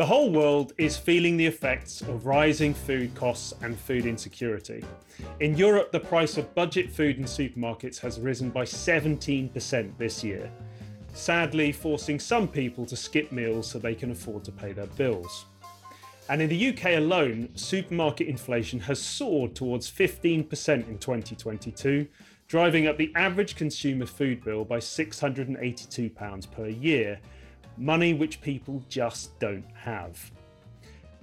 The whole world is feeling the effects of rising food costs and food insecurity. In Europe, the price of budget food in supermarkets has risen by 17% this year, sadly, forcing some people to skip meals so they can afford to pay their bills. And in the UK alone, supermarket inflation has soared towards 15% in 2022, driving up the average consumer food bill by £682 per year money which people just don't have.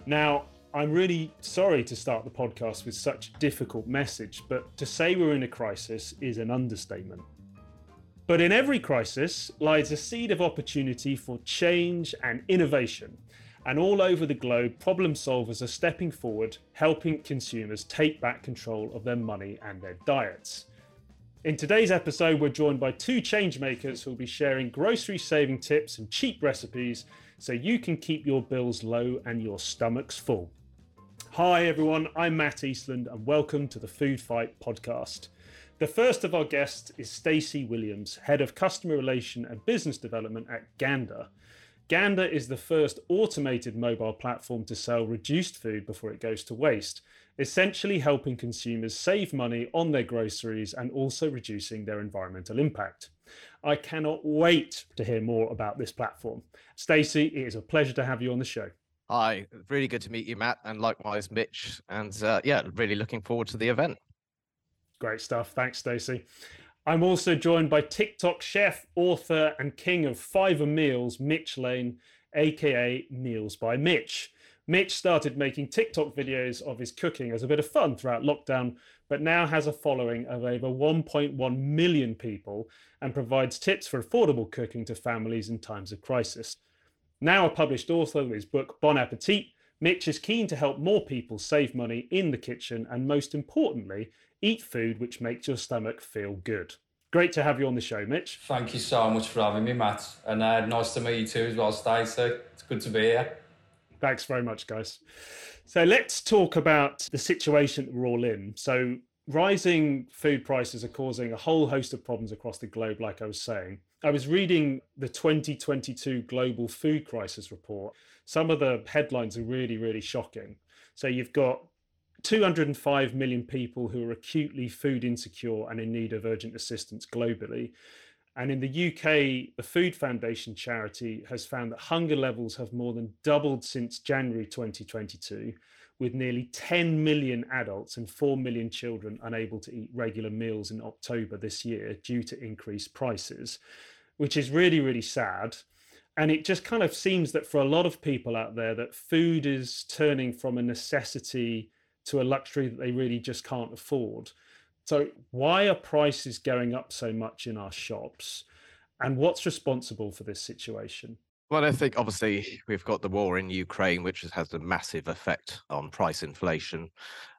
Now, I'm really sorry to start the podcast with such a difficult message, but to say we're in a crisis is an understatement. But in every crisis lies a seed of opportunity for change and innovation. And all over the globe, problem solvers are stepping forward, helping consumers take back control of their money and their diets. In today's episode, we're joined by two changemakers who will be sharing grocery saving tips and cheap recipes so you can keep your bills low and your stomachs full. Hi, everyone, I'm Matt Eastland, and welcome to the Food Fight podcast. The first of our guests is Stacey Williams, Head of Customer Relation and Business Development at Gander. Gander is the first automated mobile platform to sell reduced food before it goes to waste essentially helping consumers save money on their groceries and also reducing their environmental impact. I cannot wait to hear more about this platform. Stacey, it is a pleasure to have you on the show. Hi, really good to meet you, Matt, and likewise, Mitch. And uh, yeah, really looking forward to the event. Great stuff. Thanks, Stacey. I'm also joined by TikTok chef, author, and king of Fiver Meals, Mitch Lane, aka Meals by Mitch. Mitch started making TikTok videos of his cooking as a bit of fun throughout lockdown, but now has a following of over 1.1 million people and provides tips for affordable cooking to families in times of crisis. Now a published author of his book Bon Appetit, Mitch is keen to help more people save money in the kitchen and, most importantly, eat food which makes your stomach feel good. Great to have you on the show, Mitch. Thank you so much for having me, Matt. And uh, nice to meet you too as well, Stacey. It's good to be here. Thanks very much, guys. So let's talk about the situation that we're all in. So, rising food prices are causing a whole host of problems across the globe, like I was saying. I was reading the 2022 Global Food Crisis Report. Some of the headlines are really, really shocking. So, you've got 205 million people who are acutely food insecure and in need of urgent assistance globally. And in the UK, the Food Foundation charity has found that hunger levels have more than doubled since January 2022, with nearly 10 million adults and 4 million children unable to eat regular meals in October this year due to increased prices, which is really, really sad. And it just kind of seems that for a lot of people out there, that food is turning from a necessity to a luxury that they really just can't afford. So, why are prices going up so much in our shops? And what's responsible for this situation? Well, I think obviously we've got the war in Ukraine, which has had a massive effect on price inflation,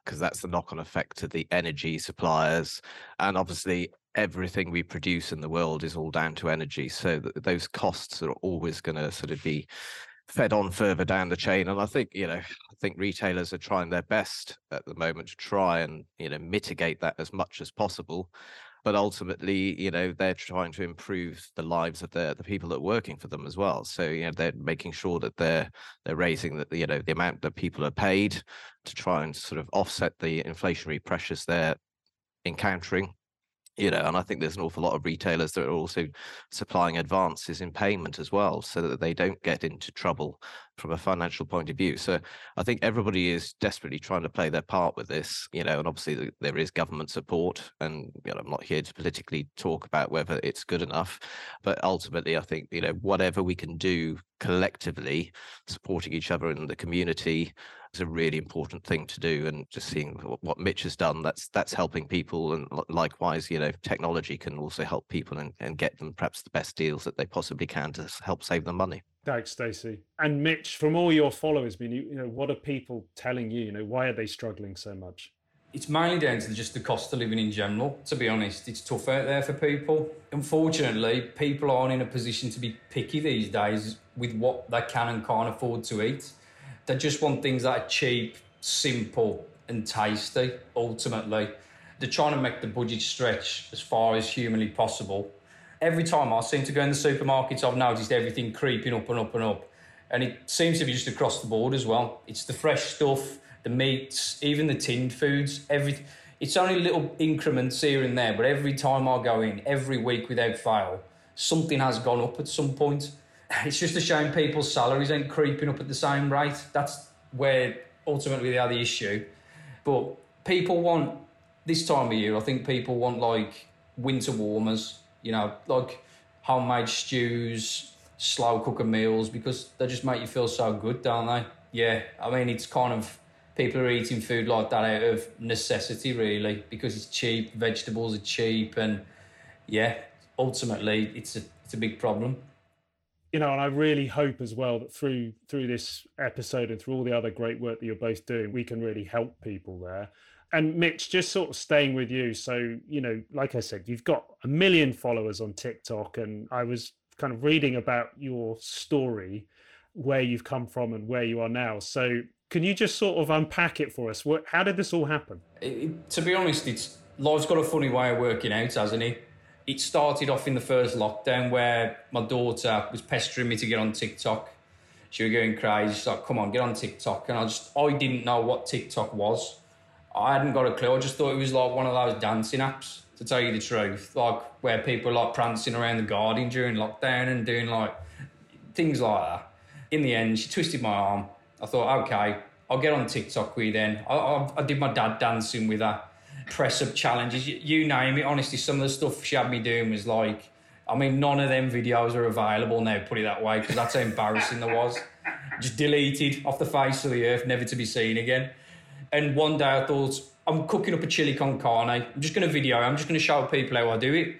because that's the knock on effect to the energy suppliers. And obviously, everything we produce in the world is all down to energy. So, those costs are always going to sort of be fed on further down the chain. And I think, you know, I think retailers are trying their best at the moment to try and, you know, mitigate that as much as possible. But ultimately, you know, they're trying to improve the lives of the the people that are working for them as well. So, you know, they're making sure that they're they're raising the, you know, the amount that people are paid to try and sort of offset the inflationary pressures they're encountering you know and i think there's an awful lot of retailers that are also supplying advances in payment as well so that they don't get into trouble from a financial point of view. So i think everybody is desperately trying to play their part with this you know and obviously there is government support and you know i'm not here to politically talk about whether it's good enough but ultimately i think you know whatever we can do collectively supporting each other in the community is a really important thing to do. And just seeing what Mitch has done, that's that's helping people. And likewise, you know, technology can also help people and, and get them perhaps the best deals that they possibly can to help save them money. Thanks, Stacey. And Mitch, from all your followers, I mean, you know, what are people telling you? You know, why are they struggling so much? It's mainly down to just the cost of living in general, to be honest. It's tough out there for people. Unfortunately, people aren't in a position to be picky these days with what they can and can't afford to eat. They just want things that are cheap, simple, and tasty, ultimately. They're trying to make the budget stretch as far as humanly possible. Every time I seem to go in the supermarkets, I've noticed everything creeping up and up and up. And it seems to be just across the board as well. It's the fresh stuff, the meats, even the tinned foods, everything. It's only little increments here and there, but every time I go in, every week without fail, something has gone up at some point. It's just a shame people's salaries ain't creeping up at the same rate. That's where ultimately they are the issue. But people want this time of year. I think people want like winter warmers. You know, like homemade stews, slow cooker meals because they just make you feel so good, don't they? Yeah, I mean it's kind of people are eating food like that out of necessity, really, because it's cheap. Vegetables are cheap, and yeah, ultimately it's a it's a big problem you know, and I really hope as well that through through this episode and through all the other great work that you're both doing, we can really help people there. And Mitch, just sort of staying with you. So, you know, like I said, you've got a million followers on TikTok, and I was kind of reading about your story, where you've come from and where you are now. So, can you just sort of unpack it for us? How did this all happen? It, to be honest, it's life's got a funny way of working out, hasn't it? It started off in the first lockdown where my daughter was pestering me to get on TikTok. She was going crazy. She's like, come on, get on TikTok. And I just, I didn't know what TikTok was. I hadn't got a clue. I just thought it was like one of those dancing apps, to tell you the truth. Like where people like prancing around the garden during lockdown and doing like things like that. In the end, she twisted my arm. I thought, okay, I'll get on TikTok with you then. I, I, I did my dad dancing with her press up challenges, you, you name it. Honestly, some of the stuff she had me doing was like, I mean, none of them videos are available now, put it that way, because that's how embarrassing there was. Just deleted off the face of the earth, never to be seen again. And one day I thought, I'm cooking up a chili con carne. I'm just going to video I'm just going to show people how I do it.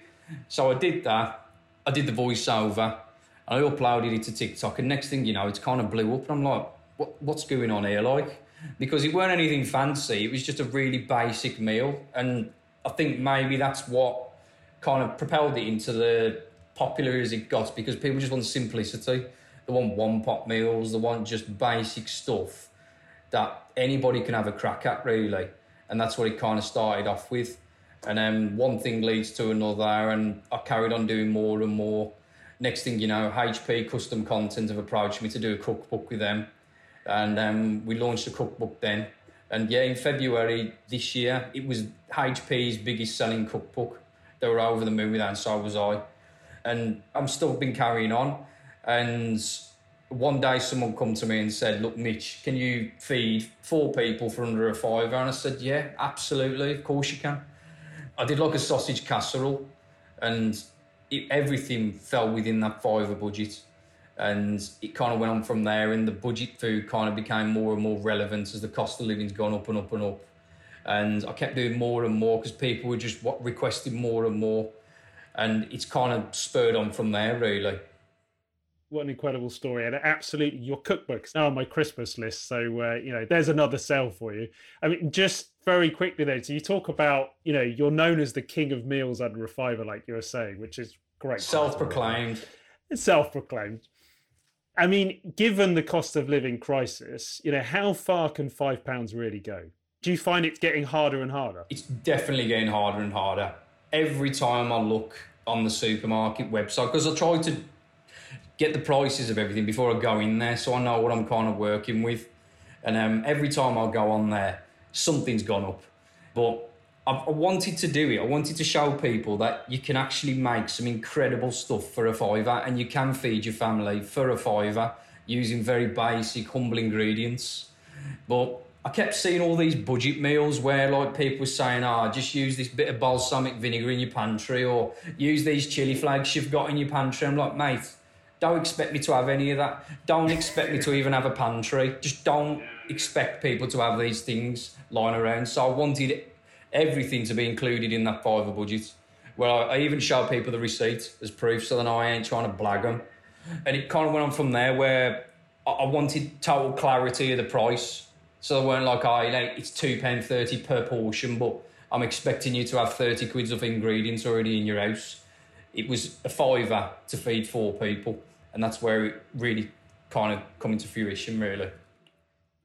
So I did that. I did the voiceover. I uploaded it to TikTok. And next thing you know, it's kind of blew up. And I'm like, what, what's going on here? Like, because it weren't anything fancy. It was just a really basic meal, and I think maybe that's what kind of propelled it into the popular as it got because people just want simplicity. They want one pot meals. They want just basic stuff that anybody can have a crack at, really. And that's what it kind of started off with. And then one thing leads to another, and I carried on doing more and more. Next thing you know, HP Custom Content have approached me to do a cookbook with them and um, we launched a cookbook then. And yeah, in February this year, it was HP's biggest selling cookbook. They were over the moon with that, and so was I. And I'm still been carrying on. And one day, someone come to me and said, "Look, Mitch, can you feed four people for under a fiver?" And I said, "Yeah, absolutely, of course you can." I did like a sausage casserole, and it, everything fell within that fiver budget and it kind of went on from there and the budget food kind of became more and more relevant as the cost of living's gone up and up and up. And i kept doing more and more because people were just what requesting more and more and it's kind of spurred on from there really. What an incredible story and absolutely your cookbook's now on my christmas list so uh, you know there's another sale for you. I mean just very quickly though so you talk about you know you're known as the king of meals under a fiver like you were saying which is great. Self-proclaimed. Self-proclaimed I mean, given the cost of living crisis, you know, how far can five pounds really go? Do you find it's getting harder and harder? It's definitely getting harder and harder. Every time I look on the supermarket website, because I try to get the prices of everything before I go in there, so I know what I'm kind of working with. And um, every time I go on there, something's gone up. But I wanted to do it. I wanted to show people that you can actually make some incredible stuff for a fiver and you can feed your family for a fiver using very basic, humble ingredients. But I kept seeing all these budget meals where like people were saying, oh, just use this bit of balsamic vinegar in your pantry or use these chili flakes you've got in your pantry. I'm like, mate, don't expect me to have any of that. Don't expect me to even have a pantry. Just don't expect people to have these things lying around. So I wanted everything to be included in that fiver budget. Well, I, even show people the receipt as proof so that I ain't trying to blag them. And it kind of went on from there where I, wanted total clarity of the price. So they weren't like, oh, you know, it's £2.30 per portion, but I'm expecting you to have 30 quids of ingredients already in your house. It was a fiver to feed four people. And that's where it really kind of come into fruition, really.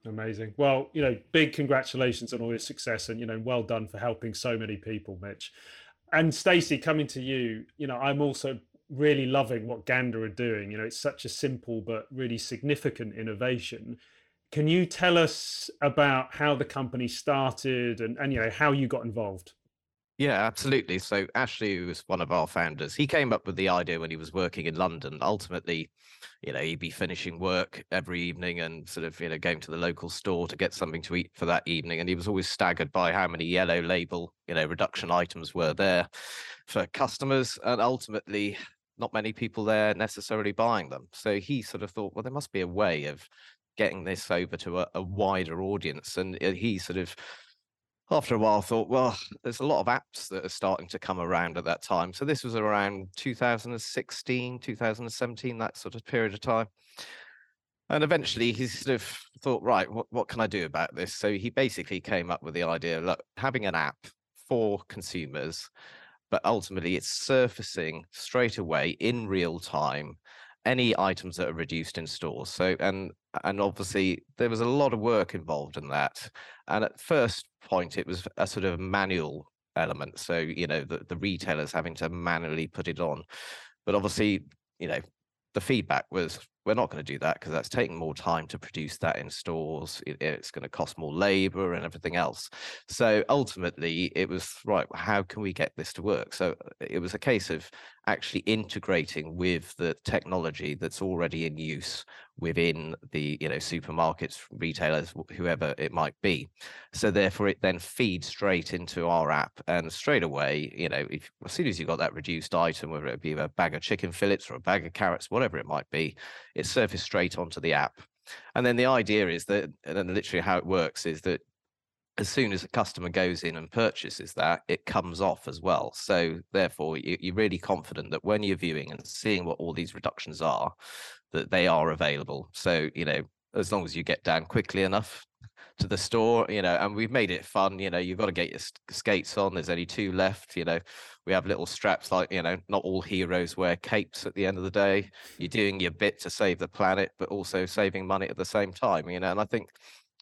Amazing. Well, you know, big congratulations on all your success and, you know, well done for helping so many people, Mitch. And Stacey, coming to you, you know, I'm also really loving what Gander are doing. You know, it's such a simple but really significant innovation. Can you tell us about how the company started and, and you know how you got involved? Yeah, absolutely. So Ashley was one of our founders. He came up with the idea when he was working in London. Ultimately, you know, he'd be finishing work every evening and sort of, you know, going to the local store to get something to eat for that evening. And he was always staggered by how many yellow label, you know, reduction items were there for customers. And ultimately, not many people there necessarily buying them. So he sort of thought, well, there must be a way of getting this over to a, a wider audience. And uh, he sort of after a while thought, well, there's a lot of apps that are starting to come around at that time. So this was around 2016, 2017, that sort of period of time. And eventually he sort of thought, right, what, what can I do about this? So he basically came up with the idea, look, having an app for consumers, but ultimately it's surfacing straight away in real time any items that are reduced in stores. So and and obviously there was a lot of work involved in that. And at first point, it was a sort of manual element. So you know the the retailers having to manually put it on, but obviously you know the feedback was we're not going to do that because that's taking more time to produce that in stores. It, it's going to cost more labor and everything else. So ultimately, it was right. How can we get this to work? So uh, it was a case of actually integrating with the technology that's already in use within the you know supermarkets retailers whoever it might be so therefore it then feeds straight into our app and straight away you know if as soon as you've got that reduced item whether it be a bag of chicken fillets or a bag of carrots whatever it might be it's surfaced straight onto the app and then the idea is that and literally how it works is that as soon as a customer goes in and purchases that, it comes off as well. So therefore, you, are really confident that when you're viewing and seeing what all these reductions are, that they are available. So you know, as long as you get down quickly enough to the store, you know, and we've made it fun. You know, you've got to get your skates on. There's only two left. You know, we have little straps like you know, not all heroes wear capes. At the end of the day, you're doing your bit to save the planet, but also saving money at the same time. You know, and I think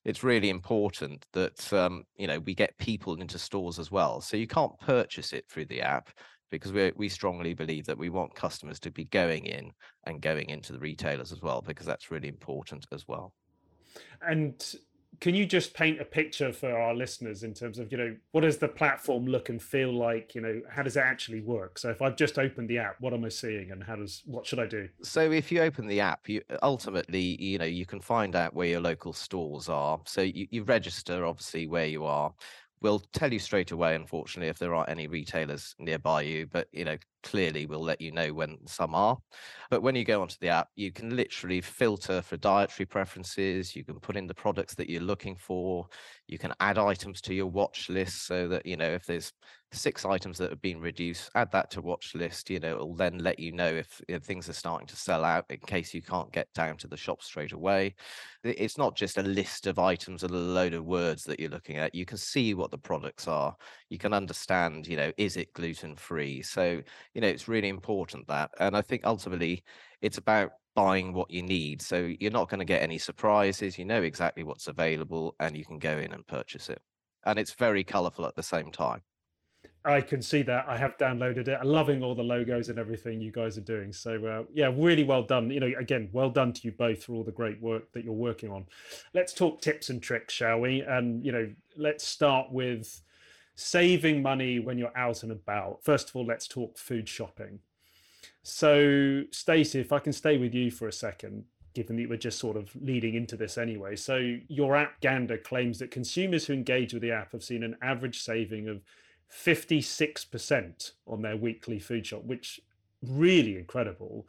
it's really important that um, you know we get people into stores as well. So you can't purchase it through the app because we we strongly believe that we want customers to be going in and going into the retailers as well because that's really important as well. And can you just paint a picture for our listeners in terms of you know what does the platform look and feel like? You know how does it actually work? So if i've just opened the app what am i seeing and how does what should i do? So if you open the app you ultimately you know you can find out where your local stores are. So you, you register obviously where you are we'll tell you straight away unfortunately if there aren't any retailers nearby you but you know clearly we'll let you know when some are. But when you go onto the app you can literally filter for dietary preferences you can put in the products that you're looking for you can add items to your watch list so that you know if there's six items that have been reduced add that to watch list you know it'll then let you know if, if things are starting to sell out in case you can't get down to the shop straight away. It's not just a list of items and a load of words that you're looking at you can see what the products are you can understand you know is it gluten free so you know it's really important that and i think ultimately it's about buying what you need so you're not going to get any surprises you know exactly what's available and you can go in and purchase it and it's very colorful at the same time I can see that. I have downloaded it. I'm loving all the logos and everything you guys are doing. So uh, yeah, really well done. You know, again, well done to you both for all the great work that you're working on. Let's talk tips and tricks, shall we? And you know, let's start with saving money when you're out and about. First of all, let's talk food shopping. So, Stacey, if I can stay with you for a second, given that we're just sort of leading into this anyway. So, your app Gander claims that consumers who engage with the app have seen an average saving of 56% on their weekly food shop, which really incredible.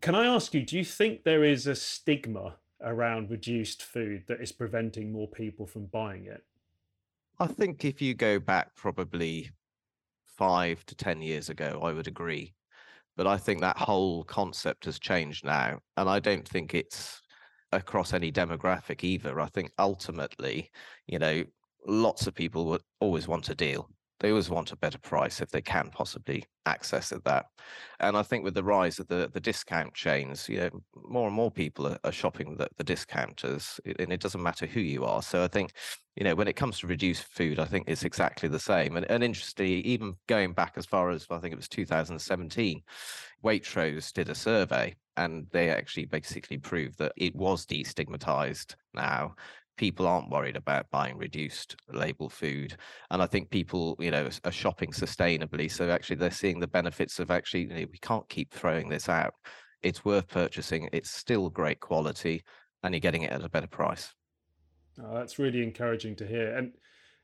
Can I ask you, do you think there is a stigma around reduced food that is preventing more people from buying it? I think if you go back probably five to 10 years ago, I would agree. But I think that whole concept has changed now. And I don't think it's across any demographic either. I think ultimately, you know, lots of people would always want a deal. They always want a better price if they can possibly access it that. And I think with the rise of the, the discount chains, you know, more and more people are, are shopping the, the discounters and it doesn't matter who you are. So I think, you know, when it comes to reduced food, I think it's exactly the same. And, and interestingly, even going back as far as I think it was 2017, Waitrose did a survey and they actually basically proved that it was destigmatized now people aren't worried about buying reduced label food and i think people you know are shopping sustainably so actually they're seeing the benefits of actually you know, we can't keep throwing this out. It's worth purchasing it's still great quality and you're getting it at a better price. Oh, that's really encouraging to hear and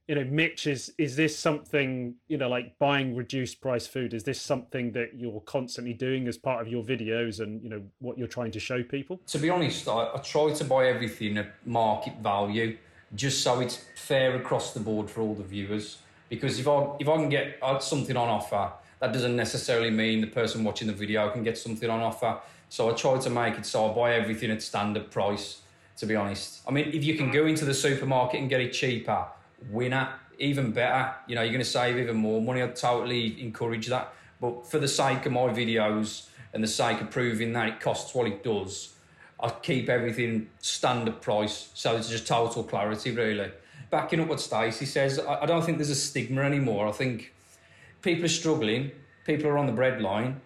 you know, Mitch, is is this something you know, like buying reduced price food? Is this something that you're constantly doing as part of your videos and you know what you're trying to show people? To be honest, I, I try to buy everything at market value, just so it's fair across the board for all the viewers. Because if I if I can get uh, something on offer, that doesn't necessarily mean the person watching the video can get something on offer. So I try to make it so I buy everything at standard price. To be honest, I mean, if you can go into the supermarket and get it cheaper winner, even better. You know, you're going to save even more money. I'd totally encourage that. But for the sake of my videos and the sake of proving that it costs what it does, I keep everything standard price. So it's just total clarity, really. Backing up what Stacey says, I don't think there's a stigma anymore. I think people are struggling, people are on the breadline.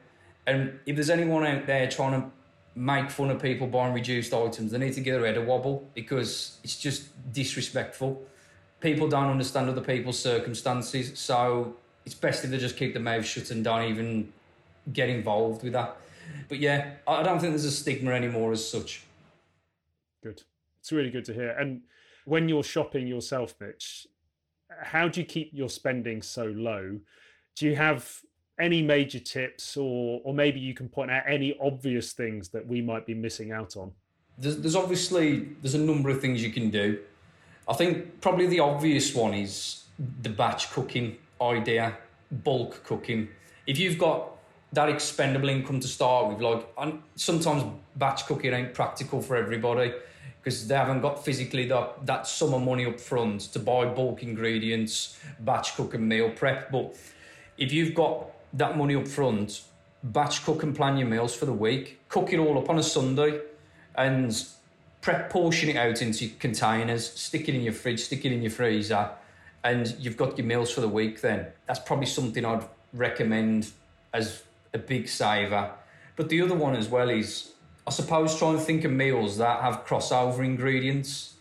And if there's anyone out there trying to make fun of people buying reduced items, they need to get their head a wobble because it's just disrespectful people don't understand other people's circumstances, so it's best if they just keep their mouth shut and don't even get involved with that. But yeah, I don't think there's a stigma anymore as such. Good. It's really good to hear. And when you're shopping yourself, Mitch, how do you keep your spending so low? Do you have any major tips or or maybe you can point out any obvious things that we might be missing out on? There's, there's obviously there's a number of things you can do. I think probably the obvious one is the batch cooking idea, bulk cooking. If you've got that expendable income to start with, like and sometimes batch cooking ain't practical for everybody because they haven't got physically that, that of money up front to buy bulk ingredients, batch cook and meal prep. But if you've got that money up front, batch cook and plan your meals for the week, cook it all up on a Sunday and prep portion it out into containers, stick it in your fridge, stick it in your freezer, and you've got your meals for the week then. That's probably something I'd recommend as a big saver. But the other one as well is, I suppose, try and think of meals that have crossover ingredients.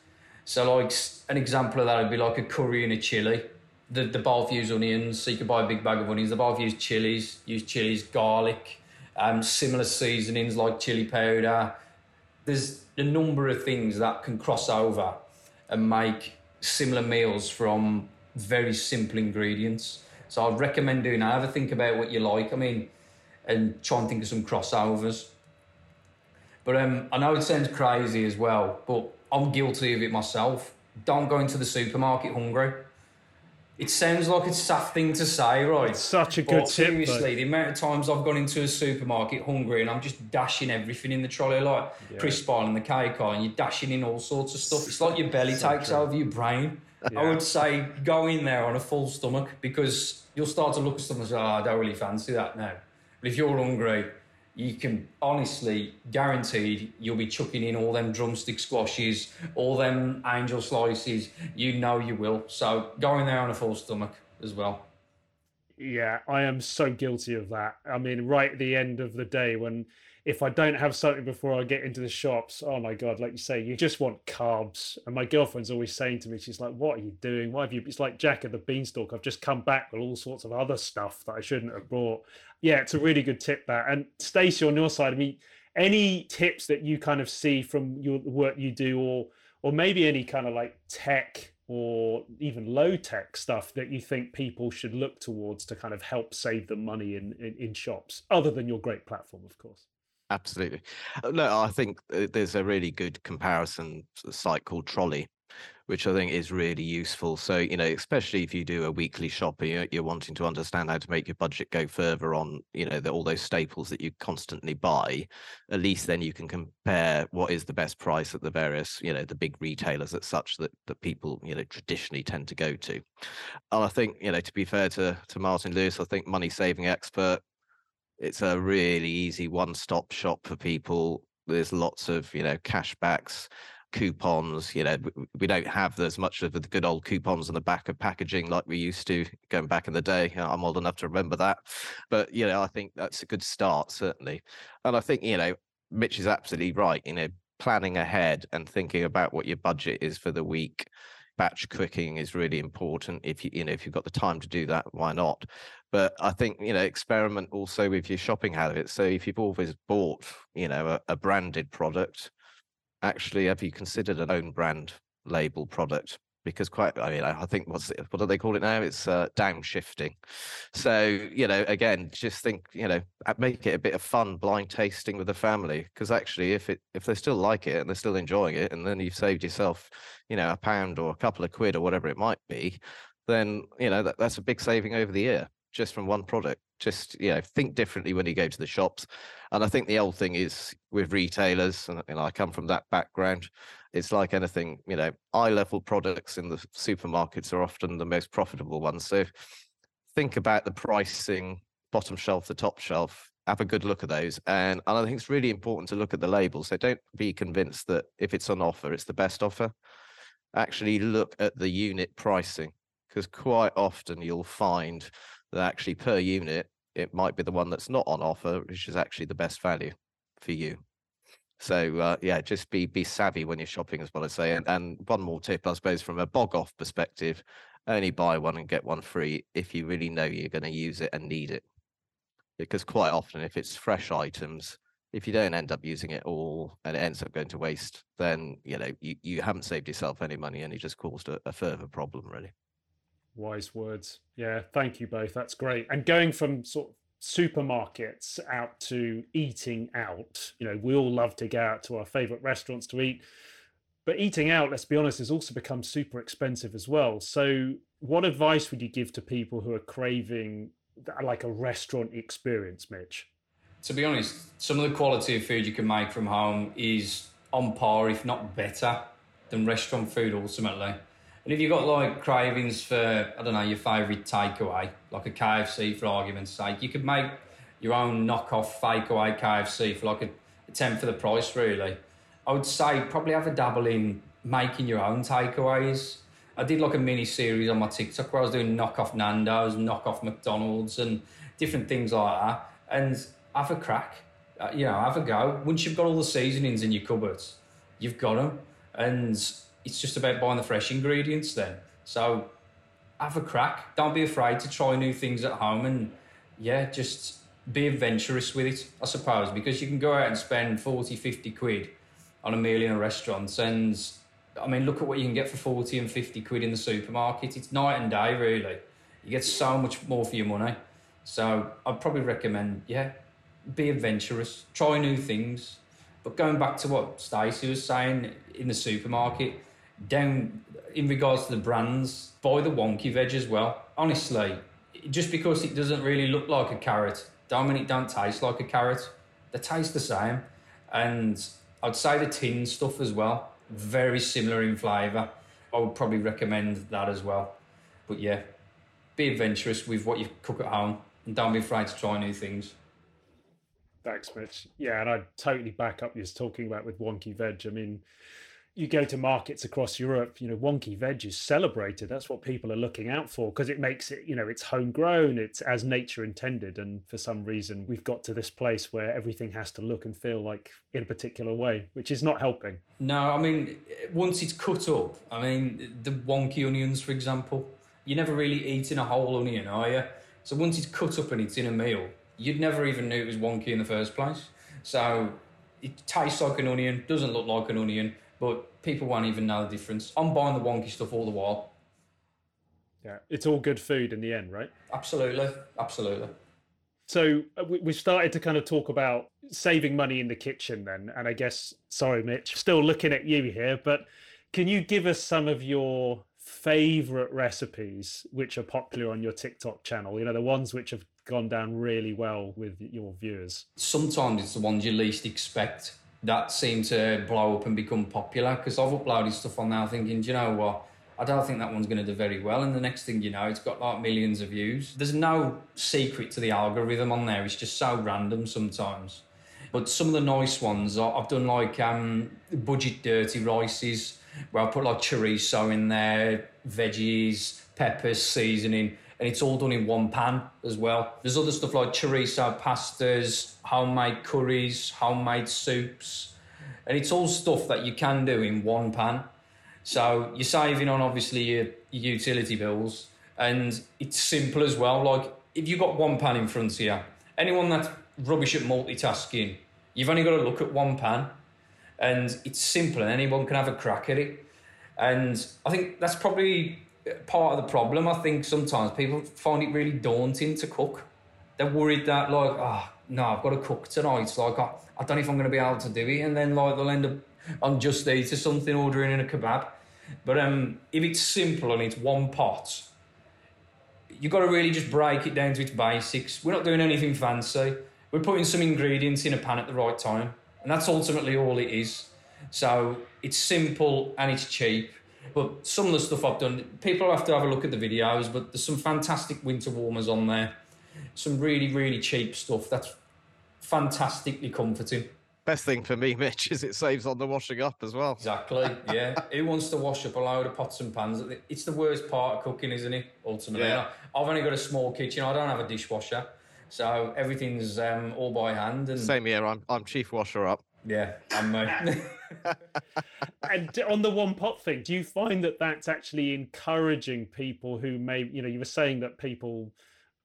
So, like an example of that would be like a curry and a chili. The, the both use onions, so you could buy a big bag of onions. They both use chilies, use chilies, garlic, um, similar seasonings like chili powder. There's a number of things that can cross over and make similar meals from very simple ingredients. So I'd recommend doing. Have a think about what you like. I mean, and try and think of some crossovers. But um, I know it sounds crazy as well, but I'm guilty of it myself. Don't go into the supermarket hungry. It sounds like a soft thing to say, right? It's such a good but tip. Seriously, the amount of times I've gone into a supermarket hungry and I'm just dashing everything in the trolley, like yeah. crisp and the cake and you're dashing in all sorts of stuff. It's like your belly so takes true. over your brain. Yeah. I would say go in there on a full stomach because you'll start to look at stuff and say, oh, I don't really fancy that now. But if you're hungry, you can honestly guaranteed you'll be chucking in all them drumstick squashes, all them angel slices. You know you will. So go in there on a full stomach as well. Yeah, I am so guilty of that. I mean, right at the end of the day, when if I don't have something before I get into the shops, oh my god, like you say, you just want carbs. And my girlfriend's always saying to me, she's like, "What are you doing? Why have you?" It's like Jack of the Beanstalk. I've just come back with all sorts of other stuff that I shouldn't have brought. Yeah, it's a really good tip that. And Stacey, on your side, I mean, any tips that you kind of see from your work you do, or or maybe any kind of like tech or even low tech stuff that you think people should look towards to kind of help save them money in, in, in shops, other than your great platform, of course. Absolutely. Uh, no, I think uh, there's a really good comparison site called Trolley, which I think is really useful. So, you know, especially if you do a weekly shopping, you're, you're wanting to understand how to make your budget go further on, you know, the, all those staples that you constantly buy. At least then you can compare what is the best price at the various, you know, the big retailers at such that that people, you know, traditionally tend to go to. And I think, you know, to be fair to to Martin Lewis, I think money saving expert it's a really easy one-stop shop for people. There's lots of you know cashbacks, coupons. You know we don't have as much of the good old coupons on the back of packaging like we used to going back in the day. I'm old enough to remember that, but you know I think that's a good start certainly, and I think you know Mitch is absolutely right. You know planning ahead and thinking about what your budget is for the week batch cooking is really important if you you know if you've got the time to do that why not? But i think you know experiment also with your shopping habits. So if you've always bought you know a, a branded product actually have you considered an own brand label product because quite i mean i think what's it, what do they call it now? It's uh, downshifting so you know again just think you know make it a bit of fun blind tasting with the family because actually if it if they still like it and they're still enjoying it and then you've saved yourself you know a pound or a couple of quid or whatever it might be then you know that, that's a big saving over the year just from one product. Just you know think differently when you go to the shops. And i think the old thing is with retailers and know i come from that background it's like anything, you know, eye level products in the supermarkets are often the most profitable ones. So think about the pricing, bottom shelf, the top shelf, have a good look at those. And, and I think it's really important to look at the labels. So don't be convinced that if it's on offer, it's the best offer. Actually look at the unit pricing because quite often you'll find that actually per unit, it might be the one that's not on offer, which is actually the best value for you. So uh, yeah, just be be savvy when you're shopping, is what I say. And, and one more tip, I suppose, from a bog off perspective, only buy one and get one free if you really know you're going to use it and need it. Because quite often, if it's fresh items, if you don't end up using it all and it ends up going to waste, then you know you, you haven't saved yourself any money and you just caused a, a further problem, really. Wise words. Yeah, thank you both. That's great. And going from sort of supermarkets out to eating out. You know, we all love to go out to our favorite restaurants to eat, but eating out, let's be honest, has also become super expensive as well. So, what advice would you give to people who are craving like a restaurant experience, Mitch? To be honest, some of the quality of food you can make from home is on par, if not better, than restaurant food ultimately. And if you've got like cravings for, I don't know, your favourite takeaway, like a KFC for argument's sake, you could make your own knockoff fake away KFC for like a, a tenth of the price, really. I would say probably have a dabble in making your own takeaways. I did like a mini series on my TikTok where I was doing knockoff Nando's, knockoff McDonald's, and different things like that. And have a crack, uh, you know, have a go. Once you've got all the seasonings in your cupboards, you've got them. And it's just about buying the fresh ingredients then. So have a crack. Don't be afraid to try new things at home and yeah, just be adventurous with it, I suppose, because you can go out and spend 40, 50 quid on a meal in a restaurant. And I mean, look at what you can get for 40 and 50 quid in the supermarket. It's night and day, really. You get so much more for your money. So I'd probably recommend, yeah, be adventurous, try new things. But going back to what Stacey was saying in the supermarket, down in regards to the brands, buy the wonky veg as well. Honestly, just because it doesn't really look like a carrot, don't mean it don't taste like a carrot. They taste the same. And I'd say the tin stuff as well, very similar in flavour. I would probably recommend that as well. But yeah, be adventurous with what you cook at home and don't be afraid to try new things. Thanks, Mitch. Yeah, and I totally back up you talking about with wonky veg. I mean, you go to markets across Europe, you know, wonky veg is celebrated. That's what people are looking out for because it makes it, you know, it's homegrown, it's as nature intended. And for some reason, we've got to this place where everything has to look and feel like in a particular way, which is not helping. No, I mean, once it's cut up, I mean, the wonky onions, for example, you're never really eating a whole onion, are you? So once it's cut up and it's in a meal, you'd never even knew it was wonky in the first place. So it tastes like an onion, doesn't look like an onion but people won't even know the difference. I'm buying the wonky stuff all the while. Yeah, it's all good food in the end, right? Absolutely, absolutely. So uh, we've started to kind of talk about saving money in the kitchen then. And I guess, sorry, Mitch, still looking at you here, but can you give us some of your favorite recipes which are popular on your TikTok channel? You know, the ones which have gone down really well with your viewers. Sometimes it's the ones you least expect that seem to blow up and become popular because I've uploaded stuff on now thinking, do you know what? I don't think that one's going to do very well. And the next thing you know, it's got like millions of views. There's no secret to the algorithm on there. It's just so random sometimes. But some of the nice ones, I've done like um, budget dirty rices where I put like chorizo in there, veggies, peppers, seasoning, and it's all done in one pan as well. There's other stuff like chorizo pastas, homemade curries, homemade soups, and it's all stuff that you can do in one pan. So you're saving on obviously your, your utility bills, and it's simple as well. Like if you've got one pan in front of you, anyone that's rubbish at multitasking, you've only got to look at one pan, and it's simple, and anyone can have a crack at it. And I think that's probably part of the problem. I think sometimes people find it really daunting to cook. They're worried that like, oh no, I've got to cook tonight. Like I, I don't know if I'm going to be able to do it, and then like they'll end up on Just Eat or something, ordering in a kebab but um, if it's simple and it's one pot, you've got to really just break it down to its basics. We're not doing anything fancy. We're putting some ingredients in a pan at the right time, and that's ultimately all it is. So it's simple and it's cheap. But some of the stuff I've done, people have to have a look at the videos. But there's some fantastic winter warmers on there. Some really, really cheap stuff that's fantastically comforting. Best thing for me, Mitch, is it saves on the washing up as well. Exactly. Yeah. Who wants to wash up a load of pots and pans? It's the worst part of cooking, isn't it? Ultimately. Yeah. I've only got a small kitchen. I don't have a dishwasher, so everything's um, all by hand. And same here. I'm I'm chief washer up. Yeah, I'm. Uh... and on the one pot thing, do you find that that's actually encouraging people who may, you know, you were saying that people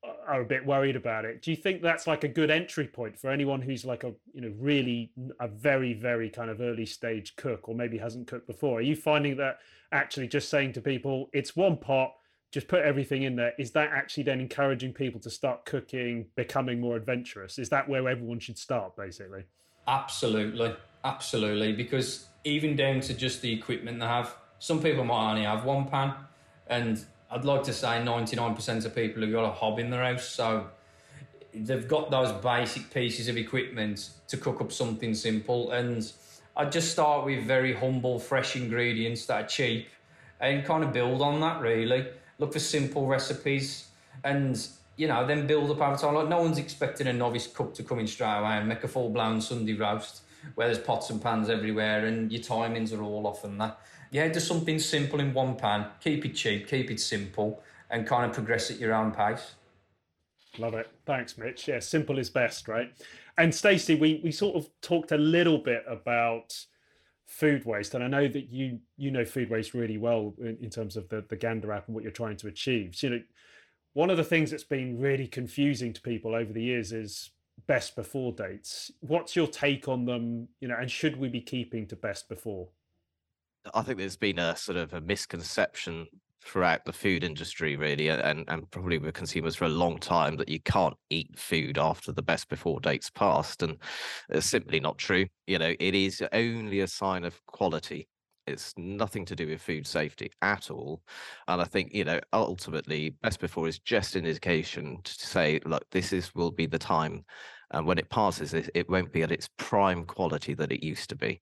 uh, are a bit worried about it. Do you think that's like a good entry point for anyone who's like a you know really a very very kind of early stage cook or maybe hasn't cooked before? Are you finding that actually just saying to people it's one pot, just put everything in there, is that actually then encouraging people to start cooking, becoming more adventurous? Is that where everyone should start basically? Absolutely, absolutely. Because even down to just the equipment they have, some people might only have one pan, and I'd like to say 99% of people have got a hob in their house, so they've got those basic pieces of equipment to cook up something simple. And I'd just start with very humble, fresh ingredients that are cheap and kind of build on that really. Look for simple recipes and you know, then build up over time. Like no one's expecting a novice cook to come in straight away and make a full blown Sunday roast where there's pots and pans everywhere and your timings are all off and that yeah, do something simple in one pan. Keep it cheap, keep it simple, and kind of progress at your own pace. Love it. Thanks, Mitch. Yeah, simple is best, right? And Stacey, we we sort of talked a little bit about food waste, and I know that you you know food waste really well in, in terms of the the Gander app and what you're trying to achieve. So, you know, one of the things that's been really confusing to people over the years is best before dates. What's your take on them? You know, and should we be keeping to best before? I think there's been a sort of a misconception throughout the food industry, really, and, and probably with consumers for a long time that you can't eat food after the best before dates passed. And it's simply not true. You know, it is only a sign of quality. It's nothing to do with food safety at all. And I think, you know, ultimately, best before is just an indication to say, look, this is will be the time. And when it passes, it, it won't be at its prime quality that it used to be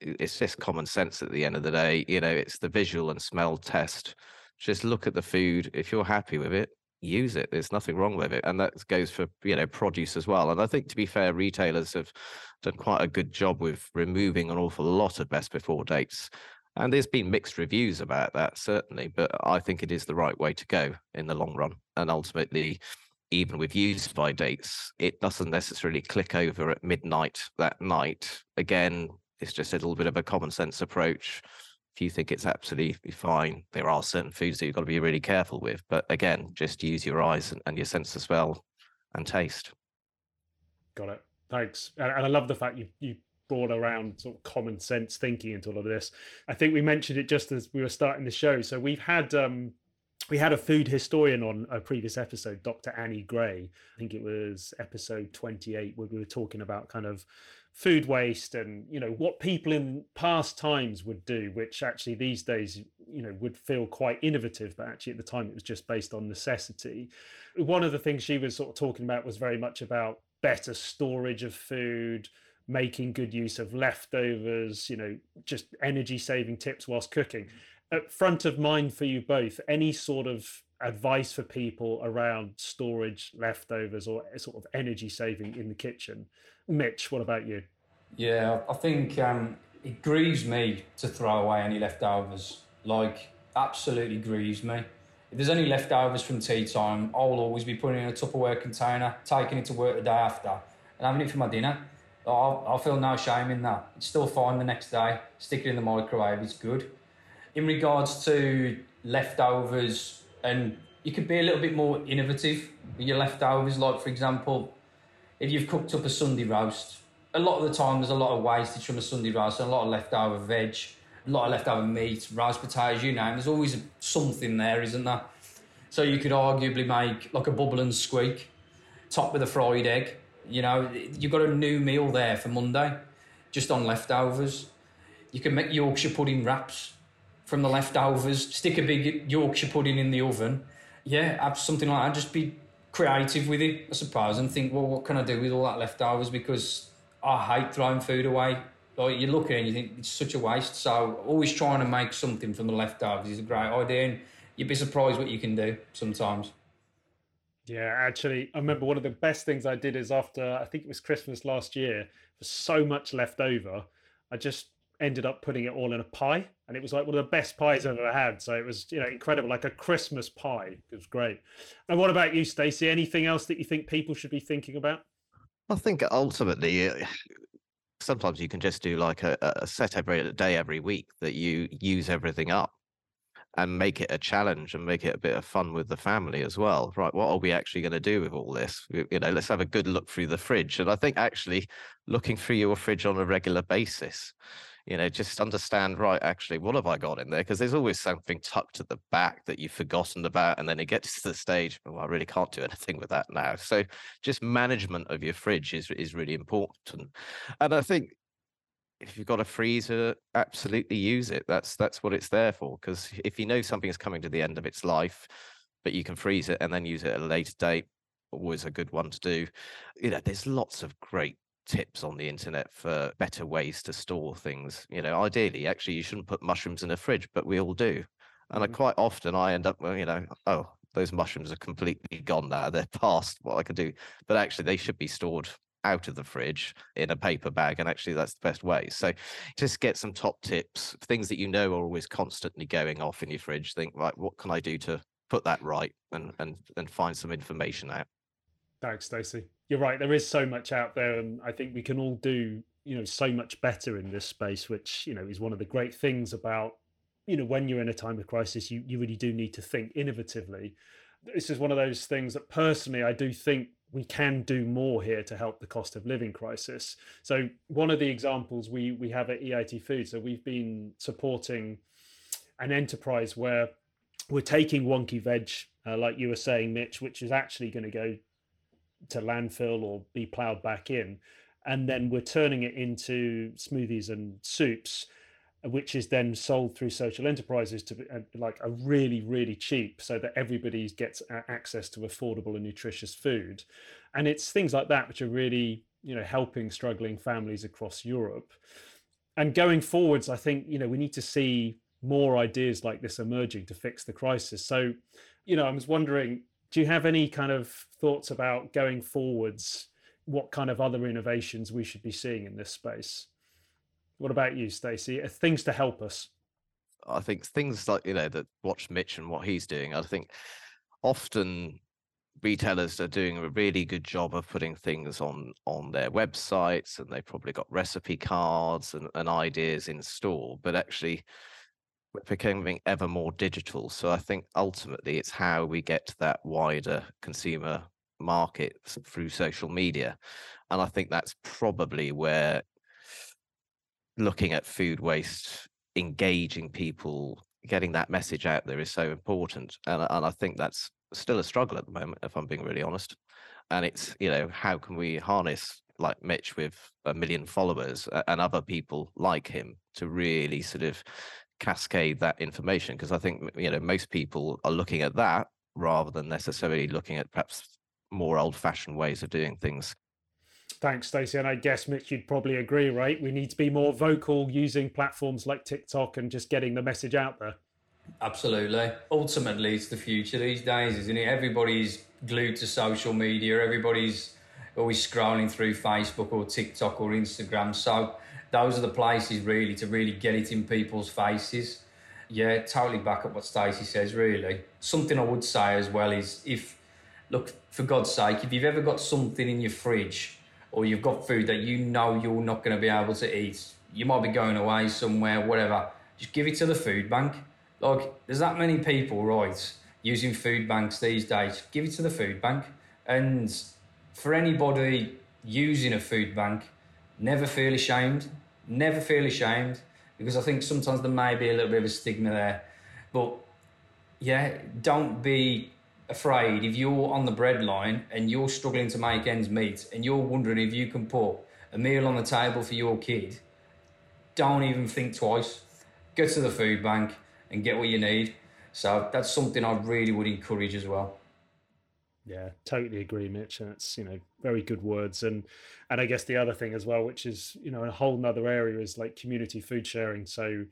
it's just common sense at the end of the day. You know, it's the visual and smell test. Just look at the food. If you're happy with it, use it. There's nothing wrong with it. And that goes for, you know, produce as well. And I think to be fair, retailers have done quite a good job with removing an awful lot of best before dates. And there's been mixed reviews about that, certainly, but I think it is the right way to go in the long run. And ultimately, even with use by dates, it doesn't necessarily click over at midnight that night. Again, it's just a little bit of a common sense approach. If you think it's absolutely fine, there are certain foods that you've got to be really careful with. But again, just use your eyes and, and your sense of smell and taste. Got it. Thanks. And, and I love the fact you you brought around sort of common sense thinking into all of this. I think we mentioned it just as we were starting the show. So we've had um we had a food historian on a previous episode, Dr. Annie Gray. I think it was episode 28, where we were talking about kind of food waste and you know what people in past times would do which actually these days you know would feel quite innovative but actually at the time it was just based on necessity. One of the things she was sort of talking about was very much about better storage of food making good use of leftovers you know just energy saving tips whilst cooking. At front of mind for you both any sort of advice for people around storage leftovers or sort of energy saving in the kitchen Mitch, what about you? Yeah, I think um, it grieves me to throw away any leftovers. Like, absolutely grieves me. If there's any leftovers from tea time, I'll always be putting in a Tupperware container, taking it to work the day after, and having it for my dinner. I'll, I'll feel no shame in that. It's still fine the next day. Stick it in the microwave, it's good. In regards to leftovers, and you could be a little bit more innovative with your leftovers. Like, for example, if you've cooked up a Sunday roast, a lot of the time there's a lot of wastage from a Sunday roast and a lot of leftover veg, a lot of leftover meat, roast potatoes, you know, there's always something there, isn't there? So you could arguably make like a bubble and squeak, top with a fried egg. You know, you've got a new meal there for Monday, just on leftovers. You can make Yorkshire pudding wraps from the leftovers, stick a big Yorkshire pudding in the oven. Yeah, have something like that. Just be creative with it, I suppose, and think, well, what can I do with all that leftovers? Because I hate throwing food away. Like you look at it and you think it's such a waste. So always trying to make something from the leftovers is a great idea, and you'd be surprised what you can do sometimes. Yeah, actually, I remember one of the best things I did is after I think it was Christmas last year, for so much left over, I just ended up putting it all in a pie and it was like one of the best pies I've ever had. So it was, you know, incredible, like a Christmas pie. It was great. And what about you, Stacey? Anything else that you think people should be thinking about? I think ultimately, uh, sometimes you can just do like a, a set every day, every week that you use everything up and make it a challenge and make it a bit of fun with the family as well. Right. What are we actually going to do with all this? You know, let's have a good look through the fridge. And I think actually looking through your fridge on a regular basis you know, just understand, right, actually, what have I got in there? Because there's always something tucked at the back that you've forgotten about. And then it gets to the stage, well, I really can't do anything with that now. So just management of your fridge is, is really important. And I think if you've got a freezer, absolutely use it. That's that's what it's there for. Because if you know something is coming to the end of its life, but you can freeze it and then use it at a later date, always a good one to do. You know, there's lots of great tips on the internet for better ways to store things. You know, ideally, actually, you shouldn't put mushrooms in a fridge, but we all do. And I, mm-hmm. quite often I end up, well, you know, oh, those mushrooms are completely gone now. They're past what I can do. But actually, they should be stored out of the fridge in a paper bag. And actually, that's the best way. So just get some top tips, things that you know are always constantly going off in your fridge. Think, right, what can I do to put that right and and and find some information out. Thanks, Stacey. You're right. There is so much out there, and I think we can all do you know so much better in this space, which you know is one of the great things about you know when you're in a time of crisis, you you really do need to think innovatively. This is one of those things that personally I do think we can do more here to help the cost of living crisis. So one of the examples we we have at EIT Food, so we've been supporting an enterprise where we're taking wonky veg, uh, like you were saying, Mitch, which is actually going to go to landfill or be ploughed back in, and then we're turning it into smoothies and soups, which is then sold through social enterprises to be, uh, like a really really cheap, so that everybody gets access to affordable and nutritious food, and it's things like that which are really you know helping struggling families across Europe, and going forwards, I think you know we need to see more ideas like this emerging to fix the crisis. So, you know, I was wondering do you have any kind of thoughts about going forwards what kind of other innovations we should be seeing in this space? What about you stacey? Things to help us? I think things like you know that watch mitch and what he's doing i think often retailers are doing a really good job of putting things on on their websites and they've probably got recipe cards and, and ideas in store but actually becoming ever more digital. So I think ultimately it's how we get to that wider consumer market through social media. And I think that's probably where looking at food waste, engaging people, getting that message out there is so important. And, and I think that's still a struggle at the moment, if I'm being really honest. And it's, you know, how can we harness like Mitch with a million followers and other people like him to really sort of cascade that information? Because I think, you know, most people are looking at that rather than necessarily looking at perhaps more old fashioned ways of doing things. Thanks, Stacey. And I guess, Mitch, you'd probably agree, right? We need to be more vocal using platforms like TikTok and just getting the message out there. Absolutely. Ultimately, it's the future these days, isn't it? Everybody's glued to social media, everybody's always scrolling through Facebook or TikTok or Instagram. So, those are the places really to really get it in people's faces. Yeah, totally back up what Stacey says, really. Something I would say as well is if, look, for God's sake, if you've ever got something in your fridge or you've got food that you know you're not going to be able to eat, you might be going away somewhere, whatever, just give it to the food bank. Like, there's that many people, right, using food banks these days. Give it to the food bank. And for anybody using a food bank, never feel ashamed. Never feel ashamed because I think sometimes there may be a little bit of a stigma there. But yeah, don't be afraid if you're on the breadline and you're struggling to make ends meet and you're wondering if you can put a meal on the table for your kid, don't even think twice. Go to the food bank and get what you need. So that's something I really would encourage as well. Yeah, totally agree, Mitch. And it's you know very good words, and and I guess the other thing as well, which is you know a whole nother area is like community food sharing. So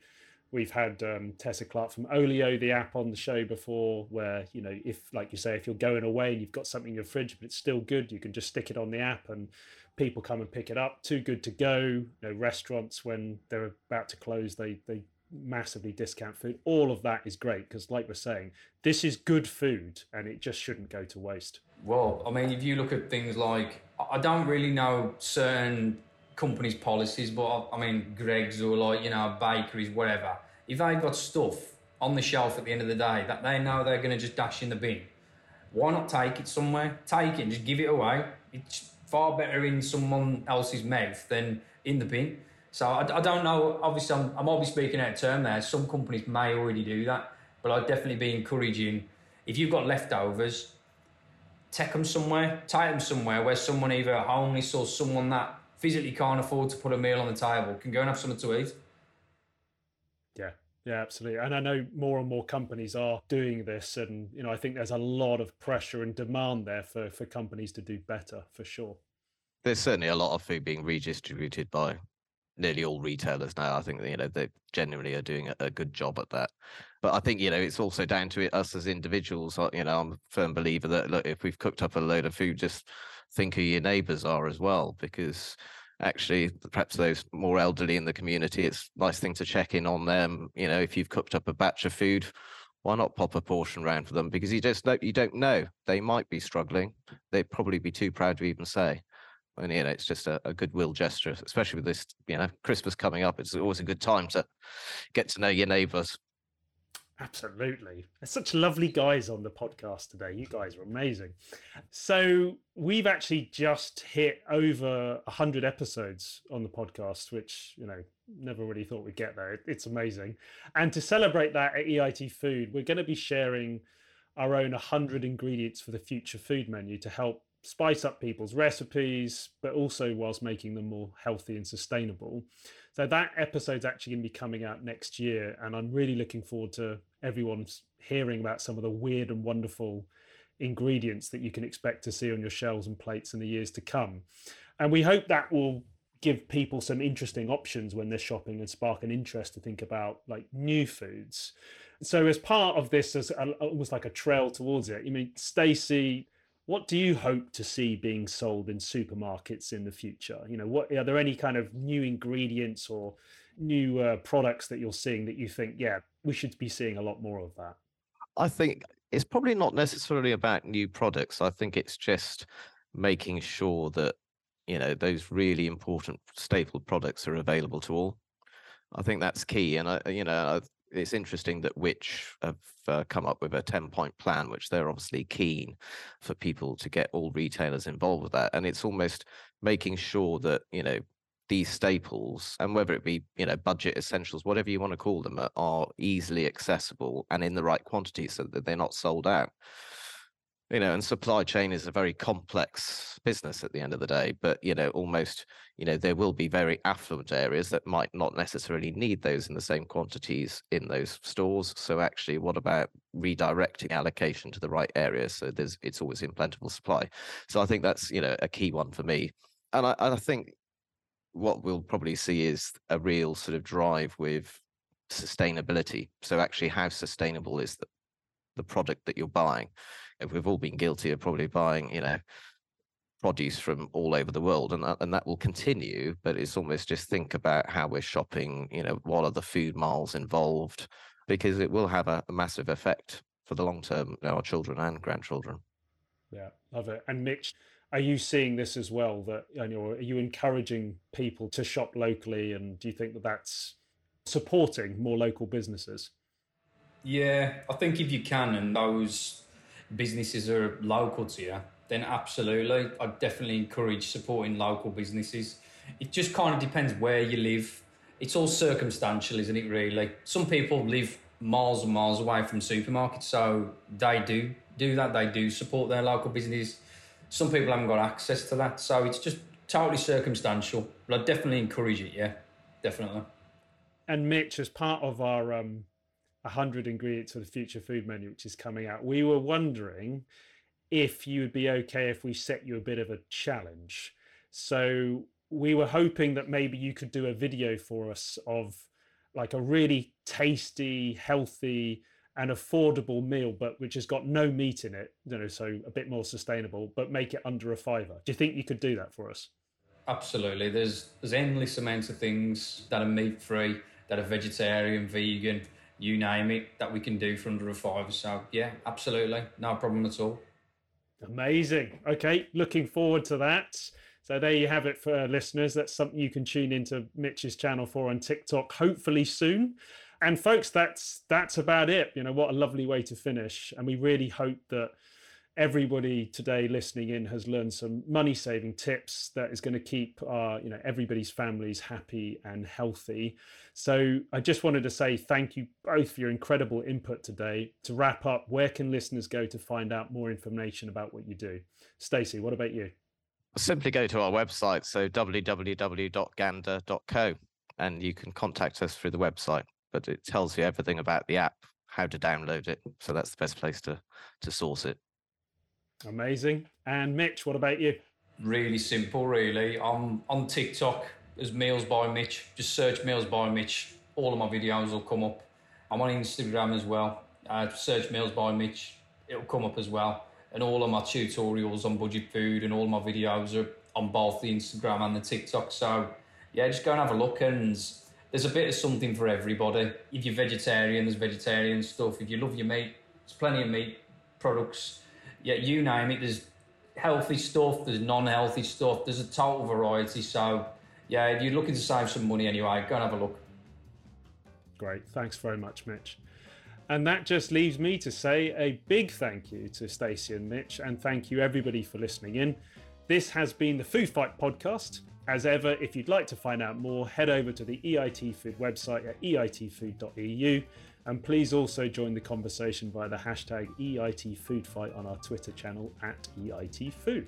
we've had um, Tessa Clarke from Olio, the app, on the show before, where you know if like you say, if you're going away and you've got something in your fridge but it's still good, you can just stick it on the app and people come and pick it up. Too good to go. You know, restaurants when they're about to close, they they massively discount food. All of that is great because, like we're saying, this is good food and it just shouldn't go to waste. Well, I mean, if you look at things like, I don't really know certain companies' policies, but I mean, Greggs or like, you know, bakeries, whatever. If they've got stuff on the shelf at the end of the day that they know they're going to just dash in the bin, why not take it somewhere? Take it and just give it away. It's far better in someone else's mouth than in the bin. So I, I don't know. Obviously, I'm, I'm obviously speaking out of term there. Some companies may already do that, but I'd definitely be encouraging if you've got leftovers, take them somewhere, take them somewhere where someone either homeless or someone that physically can't afford to put a meal on the table can go and have something to eat. Yeah, yeah, absolutely. And I know more and more companies are doing this, and you know, I think there's a lot of pressure and demand there for for companies to do better, for sure. There's certainly a lot of food being redistributed by nearly all retailers now. I think you know they genuinely are doing a, a, good job at that. But I think you know it's also down to us as individuals. Uh, you know, I'm a firm believer that look, if we've cooked up a load of food, just think who your neighbours are as well, because actually perhaps those more elderly in the community, it's nice thing to check in on them. You know, if you've cooked up a batch of food. Why not pop a portion round for them? Because you just don't, you don't know. They might be struggling. They'd probably be too proud to even say and you know it's just a, a, goodwill gesture especially with this you know christmas coming up it's always a good time to get to know your neighbors absolutely. There's such lovely guys on the podcast today. You guys are amazing. So we've actually just hit over 100 episodes on the podcast which you know never really thought we'd get there. It's amazing. And to celebrate that at eit food we're going to be sharing our own 100 ingredients for the future food menu to help spice up people's recipes, but also whilst making them more healthy and sustainable. So that episode's actually going to be coming out next year, and I'm really looking forward to everyone's hearing about some of the weird and wonderful ingredients that you can expect to see on your shelves and plates in the years to come. And we hope that will give people some interesting options when they're shopping and spark an interest to think about like new foods. So as part of this, as almost like a trail towards it, you mean Stacey what do you hope to see being sold in supermarkets in the future? You know, what are there any kind of new ingredients or new uh, products that you're seeing that you think, yeah, we should be seeing a lot more of that? I think it's probably not necessarily about new products. I think it's just making sure that you know those really important staple products are available to all. I think that's key, and I, you know, it's interesting that Which have uh, come up with a 10 point plan, which they're obviously keen for people to get all retailers involved with that. And it's almost making sure that, you know, these staples and whether it be you know budget essentials whatever you want to call them are easily accessible and in the right quantity so that they're not sold out you know and supply chain is a very complex business at the end of the day but you know almost you know there will be very affluent areas that might not necessarily need those in the same quantities in those stores. So actually what about redirecting allocation to the right areas? So there's it's always in plentiful supply. So i think that's you know a key one for me. And I, I think what we'll probably see is a real sort of drive with sustainability. So actually how sustainable is the, the product that you're buying we've all been guilty of probably buying, you know, produce from all over the world, and that, and that will continue. But it's almost just think about how we're shopping. You know, what are the food miles involved? Because it will have a, a massive effect for the long term, our children and grandchildren. Yeah, love it. And Mitch, are you seeing this as well? That you know, are you encouraging people to shop locally, and do you think that that's supporting more local businesses? Yeah, I think if you can, and those businesses are local to you, then absolutely, I definitely encourage supporting local businesses. It just kind of depends where you live. It's all circumstantial, isn't it? Really, some people live miles and miles away from supermarkets, so they do do that. They do support their local business. Some people haven't got access to that, so it's just totally circumstantial. But I definitely encourage it. Yeah, definitely. And Mitch, as part of our um, 100 ingredients for the future food menu, which is coming out. We were wondering if you would be okay if we set you a bit of a challenge. So we were hoping that maybe you could do a video for us of like a really tasty, healthy, and affordable meal, but which has got no meat in it, you know, so a bit more sustainable, but make it under a fiver. Do you think you could do that for us? Absolutely. There's there's endless amounts of things that are meat free, that are vegetarian, vegan, you name it, that we can do for under a five. So yeah, absolutely, no problem at all. Amazing. Okay, looking forward to that. So there you have it for listeners. That's something you can tune into Mitch's channel for on TikTok, hopefully soon. And folks, that's that's about it. You know, what a lovely way to finish. And we really hope that everybody today listening in has learned some money saving tips that is going to keep uh, you know everybody's families happy and healthy. So i just wanted to say thank you both for your incredible input today. To wrap up where can listeners go to find out more information about what you do? Stacey what about you? Simply go to our website so www.gander.co and you can contact us through the website but it tells you everything about the app how to download it so that's the best place to to source it Amazing. And Mitch, what about you? Really simple, really. I'm on TikTok as Meals by Mitch. Just search Meals by Mitch. All of my videos will come up. I'm on Instagram as well. Uh, search Meals by Mitch. It'll come up as well. And all of my tutorials on budget food and all my videos are on both the Instagram and the TikTok. So yeah, just go and have a look. And there's a bit of something for everybody. If you're vegetarian, there's vegetarian stuff. If you love your meat, there's plenty of meat products yeah, you name it. There's healthy stuff, there's non-healthy stuff. There's a total variety. So yeah, if you're looking to save some money anyway, go and have a look. Great. Thanks very much, Mitch. And that just leaves me to say a big thank you to Stacey and Mitch, and thank you everybody for listening in. This has been the Food Fight podcast. As ever, if you'd like to find out more, head over to the EIT Food website at eitfood.eu and please also join the conversation via the hashtag EITFoodFight on our Twitter channel at EITFood.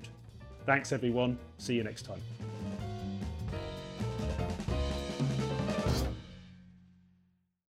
Thanks everyone. See you next time.